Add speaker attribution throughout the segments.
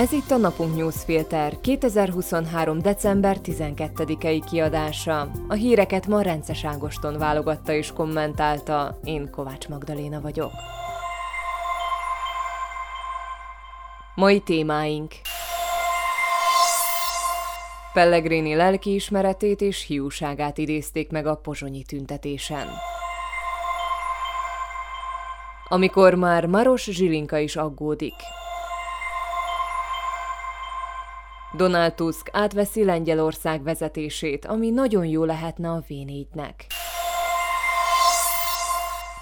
Speaker 1: Ez itt a Napunk Newsfilter 2023. december 12-i kiadása. A híreket ma Rences Ágoston válogatta és kommentálta, én Kovács Magdaléna vagyok. Mai témáink Pellegrini lelkiismeretét és hiúságát idézték meg a pozsonyi tüntetésen. Amikor már Maros Zsilinka is aggódik – Donald Tusk átveszi Lengyelország vezetését, ami nagyon jó lehetne a v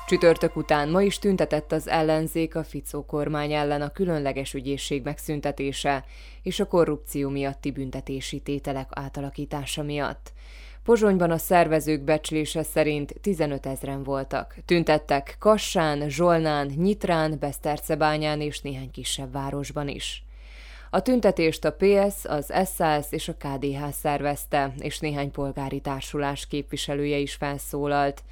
Speaker 1: Csütörtök után ma is tüntetett az ellenzék a Ficó kormány ellen a különleges ügyészség megszüntetése és a korrupció miatti büntetési tételek átalakítása miatt. Pozsonyban a szervezők becslése szerint 15 ezren voltak. Tüntettek Kassán, Zsolnán, Nyitrán, Besztercebányán és néhány kisebb városban is. A tüntetést a PS, az SZSZ és a KDH szervezte, és néhány polgári társulás képviselője is felszólalt.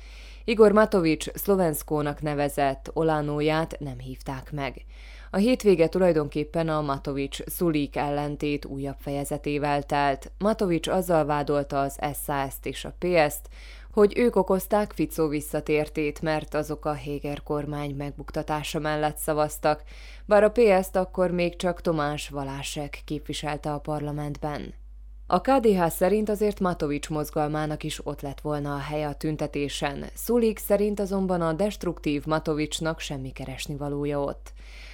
Speaker 1: Igor Matovics szlovenszkónak nevezett Olánóját nem hívták meg. A hétvége tulajdonképpen a Matovics Szulik ellentét újabb fejezetével telt. Matovics azzal vádolta az SZSZ-t és a PS-t, hogy ők okozták Ficó visszatértét, mert azok a Héger kormány megbuktatása mellett szavaztak, bár a PS-t akkor még csak Tomás Valásek képviselte a parlamentben. A KDH szerint azért Matovics mozgalmának is ott lett volna a helye a tüntetésen, Szulik szerint azonban a destruktív Matovicsnak semmi keresnivalója ott.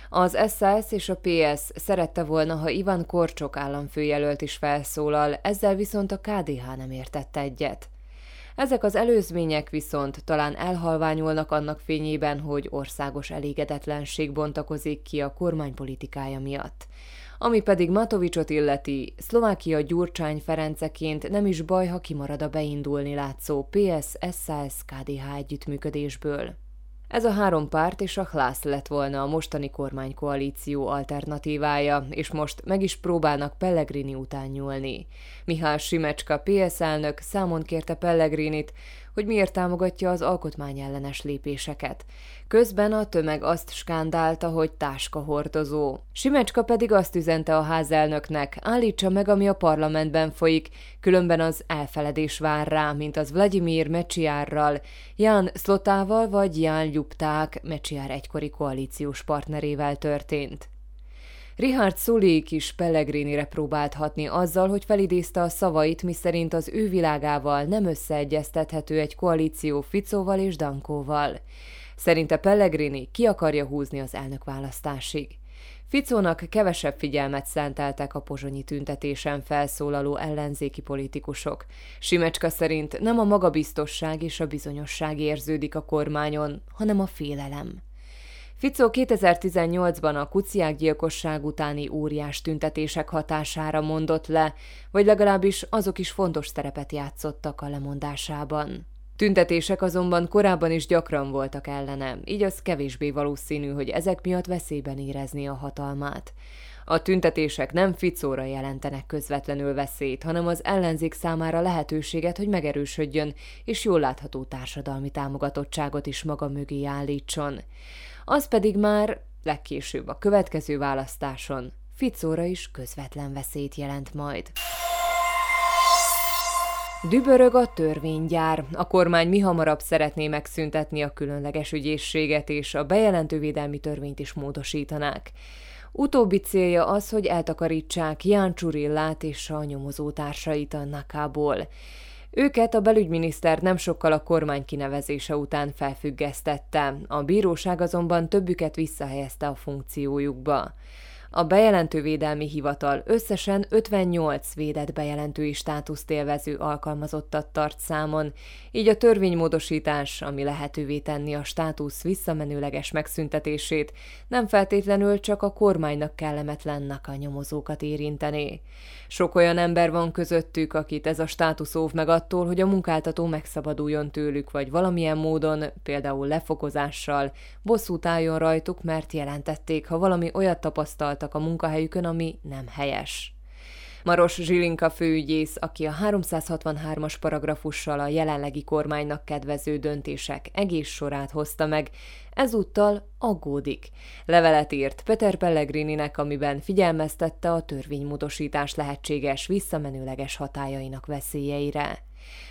Speaker 1: Az SZSZ és a PS szerette volna, ha Ivan Korcsok államfőjelölt is felszólal, ezzel viszont a KDH nem értette egyet. Ezek az előzmények viszont talán elhalványulnak annak fényében, hogy országos elégedetlenség bontakozik ki a kormánypolitikája miatt. Ami pedig Matovicsot illeti, Szlovákia Gyurcsány Ferenceként nem is baj, ha kimarad a beindulni látszó PS-SZSZ-KDH együttműködésből. Ez a három párt és a Hlász lett volna a mostani kormánykoalíció alternatívája, és most meg is próbálnak Pellegrini után nyúlni. Mihály Simecska PS elnök számon kérte Pellegrinit, hogy miért támogatja az alkotmányellenes lépéseket. Közben a tömeg azt skandálta, hogy táska hordozó. Simecska pedig azt üzente a házelnöknek, állítsa meg, ami a parlamentben folyik, különben az elfeledés vár rá, mint az Vladimir Mecsiárral, Jan Szlotával vagy Jan Lyupták, Mecsiár egykori koalíciós partnerével történt. Richard Sulik is Pellegrinire próbált hatni azzal, hogy felidézte a szavait, miszerint az ő világával nem összeegyeztethető egy koalíció Ficóval és Dankóval. Szerinte Pellegrini ki akarja húzni az elnökválasztásig. Ficónak kevesebb figyelmet szenteltek a pozsonyi tüntetésen felszólaló ellenzéki politikusok. Simecska szerint nem a magabiztosság és a bizonyosság érződik a kormányon, hanem a félelem. Ficó 2018-ban a kuciák gyilkosság utáni óriás tüntetések hatására mondott le, vagy legalábbis azok is fontos szerepet játszottak a lemondásában. Tüntetések azonban korábban is gyakran voltak ellene, így az kevésbé valószínű, hogy ezek miatt veszélyben érezni a hatalmát. A tüntetések nem Ficóra jelentenek közvetlenül veszélyt, hanem az ellenzék számára lehetőséget, hogy megerősödjön, és jól látható társadalmi támogatottságot is maga mögé állítson az pedig már legkésőbb a következő választáson Ficóra is közvetlen veszélyt jelent majd. Dübörög a törvénygyár. A kormány mi hamarabb szeretné megszüntetni a különleges ügyészséget, és a bejelentő védelmi törvényt is módosítanák. Utóbbi célja az, hogy eltakarítsák Ján Csurillát és a nyomozótársait a Nakából. Őket a belügyminiszter nem sokkal a kormány kinevezése után felfüggesztette, a bíróság azonban többüket visszahelyezte a funkciójukba. A bejelentővédelmi hivatal összesen 58 védett bejelentői státuszt élvező alkalmazottat tart számon, így a törvénymódosítás, ami lehetővé tenni a státusz visszamenőleges megszüntetését, nem feltétlenül csak a kormánynak kellemetlennek a nyomozókat érintené. Sok olyan ember van közöttük, akit ez a státusz óv meg attól, hogy a munkáltató megszabaduljon tőlük, vagy valamilyen módon, például lefokozással, bosszút álljon rajtuk, mert jelentették, ha valami olyat tapasztalt, találtak a munkahelyükön, ami nem helyes. Maros Zsilinka főügyész, aki a 363-as paragrafussal a jelenlegi kormánynak kedvező döntések egész sorát hozta meg, ezúttal aggódik. Levelet írt Peter Pellegrininek, amiben figyelmeztette a törvénymódosítás lehetséges visszamenőleges hatájainak veszélyeire.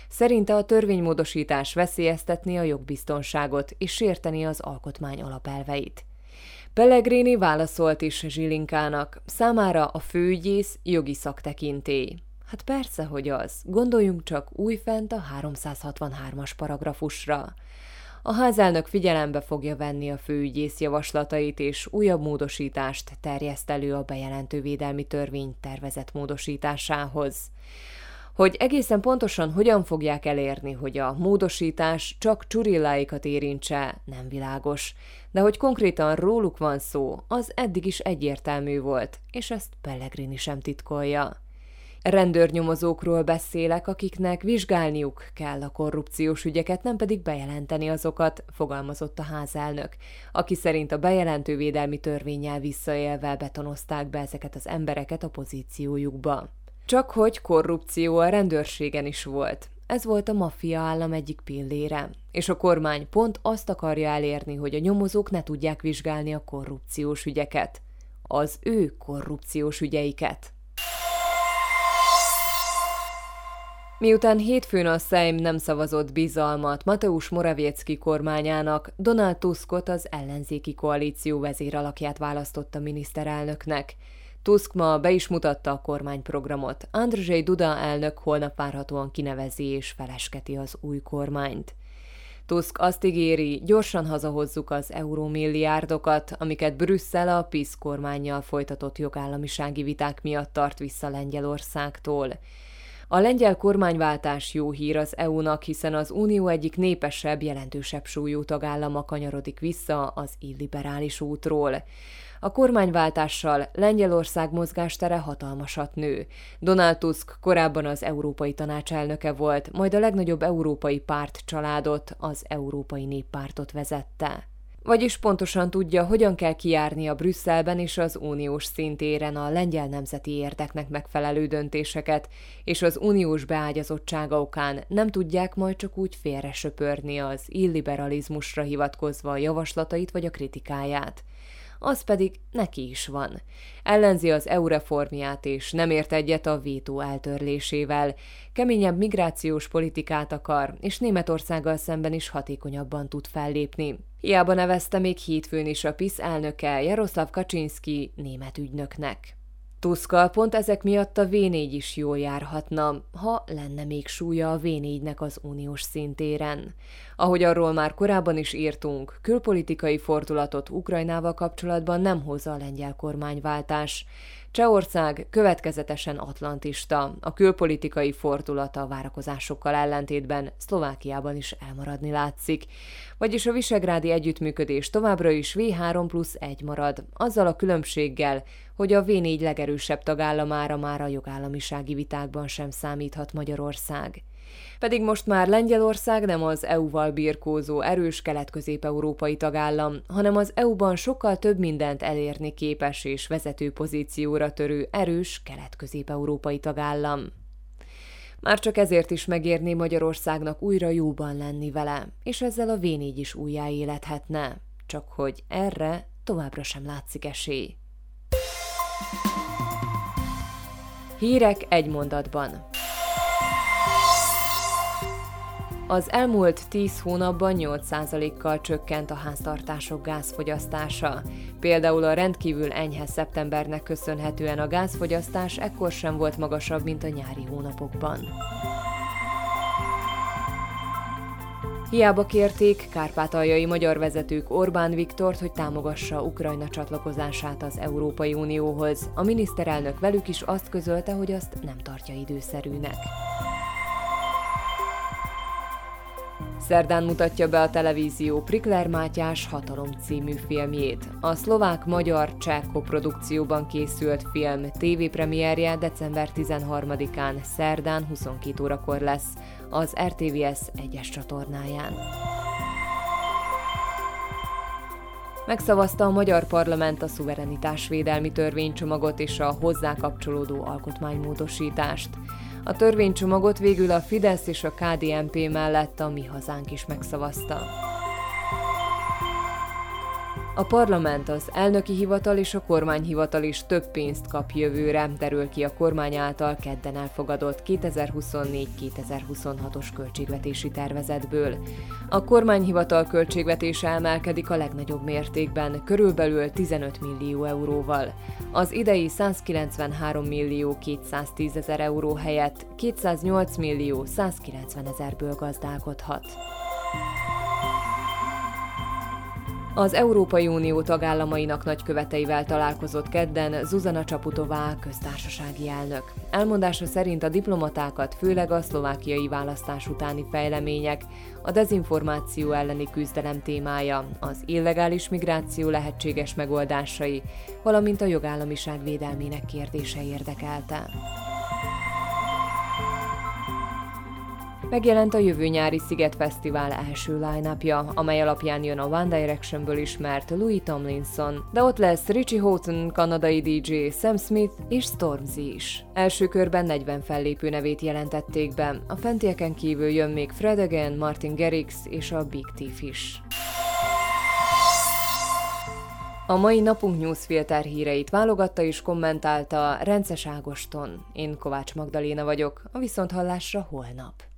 Speaker 1: Szerinte a törvénymódosítás veszélyeztetni a jogbiztonságot és sérteni az alkotmány alapelveit. Pellegrini válaszolt is Zsilinkának, számára a főügyész jogi szaktekintély. Hát persze, hogy az. Gondoljunk csak újfent a 363-as paragrafusra. A házelnök figyelembe fogja venni a főügyész javaslatait, és újabb módosítást terjeszt elő a bejelentő védelmi törvény tervezett módosításához. Hogy egészen pontosan hogyan fogják elérni, hogy a módosítás csak csurilláikat érintse, nem világos, de hogy konkrétan róluk van szó, az eddig is egyértelmű volt, és ezt Pellegrini sem titkolja. Rendőrnyomozókról beszélek, akiknek vizsgálniuk kell a korrupciós ügyeket, nem pedig bejelenteni azokat, fogalmazott a házelnök, aki szerint a bejelentő védelmi törvényel visszaélve betonozták be ezeket az embereket a pozíciójukba. Csak hogy korrupció a rendőrségen is volt. Ez volt a maffia állam egyik pillére, és a kormány pont azt akarja elérni, hogy a nyomozók ne tudják vizsgálni a korrupciós ügyeket. Az ő korrupciós ügyeiket. Miután hétfőn a Szeim nem szavazott bizalmat Mateusz Morawiecki kormányának, Donald Tuskot az ellenzéki koalíció vezéralakját választotta miniszterelnöknek. Tusk ma be is mutatta a kormányprogramot. Andrzej Duda elnök holnap várhatóan kinevezi és felesketi az új kormányt. Tusk azt ígéri, gyorsan hazahozzuk az eurómilliárdokat, amiket Brüsszel a PISZ kormányjal folytatott jogállamisági viták miatt tart vissza Lengyelországtól. A lengyel kormányváltás jó hír az EU-nak, hiszen az Unió egyik népesebb, jelentősebb súlyú tagállama kanyarodik vissza az illiberális útról. A kormányváltással Lengyelország mozgástere hatalmasat nő. Donald Tusk korábban az Európai Tanács elnöke volt, majd a legnagyobb európai párt családot, az Európai Néppártot vezette. Vagyis pontosan tudja, hogyan kell kijárni a Brüsszelben és az uniós szintéren a lengyel nemzeti érdeknek megfelelő döntéseket, és az uniós beágyazottsága okán nem tudják majd csak úgy félre söpörni az illiberalizmusra hivatkozva a javaslatait vagy a kritikáját az pedig neki is van. Ellenzi az EU reformját, és nem ért egyet a vétó eltörlésével. Keményebb migrációs politikát akar, és Németországgal szemben is hatékonyabban tud fellépni. Hiába nevezte még hétfőn is a PISZ elnöke Jaroszlav Kaczynski német ügynöknek. Tuszkal pont ezek miatt a V4 is jól járhatna, ha lenne még súlya a V4-nek az uniós szintéren. Ahogy arról már korábban is írtunk, külpolitikai fordulatot Ukrajnával kapcsolatban nem hozza a lengyel kormányváltás. Csehország következetesen atlantista, a külpolitikai fordulata várakozásokkal ellentétben Szlovákiában is elmaradni látszik. Vagyis a visegrádi együttműködés továbbra is V3 plusz 1 marad, azzal a különbséggel, hogy a V4 legerősebb tagállamára már a jogállamisági vitákban sem számíthat Magyarország. Pedig most már Lengyelország nem az EU-val birkózó erős kelet-közép-európai tagállam, hanem az EU-ban sokkal több mindent elérni képes és vezető pozícióra törő erős kelet-közép-európai tagállam. Már csak ezért is megérné Magyarországnak újra jóban lenni vele, és ezzel a v is újjáélethetne. Csak hogy erre továbbra sem látszik esély. Hírek egy mondatban. Az elmúlt 10 hónapban 8%-kal csökkent a háztartások gázfogyasztása. Például a rendkívül enyhe szeptembernek köszönhetően a gázfogyasztás ekkor sem volt magasabb, mint a nyári hónapokban. Hiába kérték kárpátaljai magyar vezetők Orbán Viktort, hogy támogassa Ukrajna csatlakozását az Európai Unióhoz. A miniszterelnök velük is azt közölte, hogy azt nem tartja időszerűnek. Szerdán mutatja be a televízió Prikler Mátyás Hatalom című filmjét. A szlovák-magyar cseh produkcióban készült film tévépremierje december 13-án, szerdán 22 órakor lesz az RTVS egyes csatornáján. Megszavazta a magyar parlament a szuverenitásvédelmi törvénycsomagot és a hozzá kapcsolódó alkotmánymódosítást. A törvénycsomagot végül a Fidesz és a KDNP mellett a Mi Hazánk is megszavazta. A parlament, az elnöki hivatal és a kormányhivatal is több pénzt kap jövőre, derül ki a kormány által kedden elfogadott 2024-2026-os költségvetési tervezetből. A kormányhivatal költségvetése emelkedik a legnagyobb mértékben, körülbelül 15 millió euróval. Az idei 193 millió 210 ezer euró helyett 208 millió 190 ezerből gazdálkodhat. Az Európai Unió tagállamainak nagyköveteivel találkozott kedden Zuzana Csaputová köztársasági elnök. Elmondása szerint a diplomatákat főleg a szlovákiai választás utáni fejlemények, a dezinformáció elleni küzdelem témája, az illegális migráció lehetséges megoldásai, valamint a jogállamiság védelmének kérdése érdekelte. Megjelent a jövő nyári Sziget Fesztivál első line amely alapján jön a One Directionből ismert Louis Tomlinson, de ott lesz Richie Houghton, kanadai DJ, Sam Smith és Stormzy is. Első körben 40 fellépő nevét jelentették be, a fentieken kívül jön még Fred Again, Martin Garrix és a Big Thief is. A mai napunk newsfilter híreit válogatta és kommentálta Rences Ágoston. Én Kovács Magdaléna vagyok, a Viszonthallásra holnap.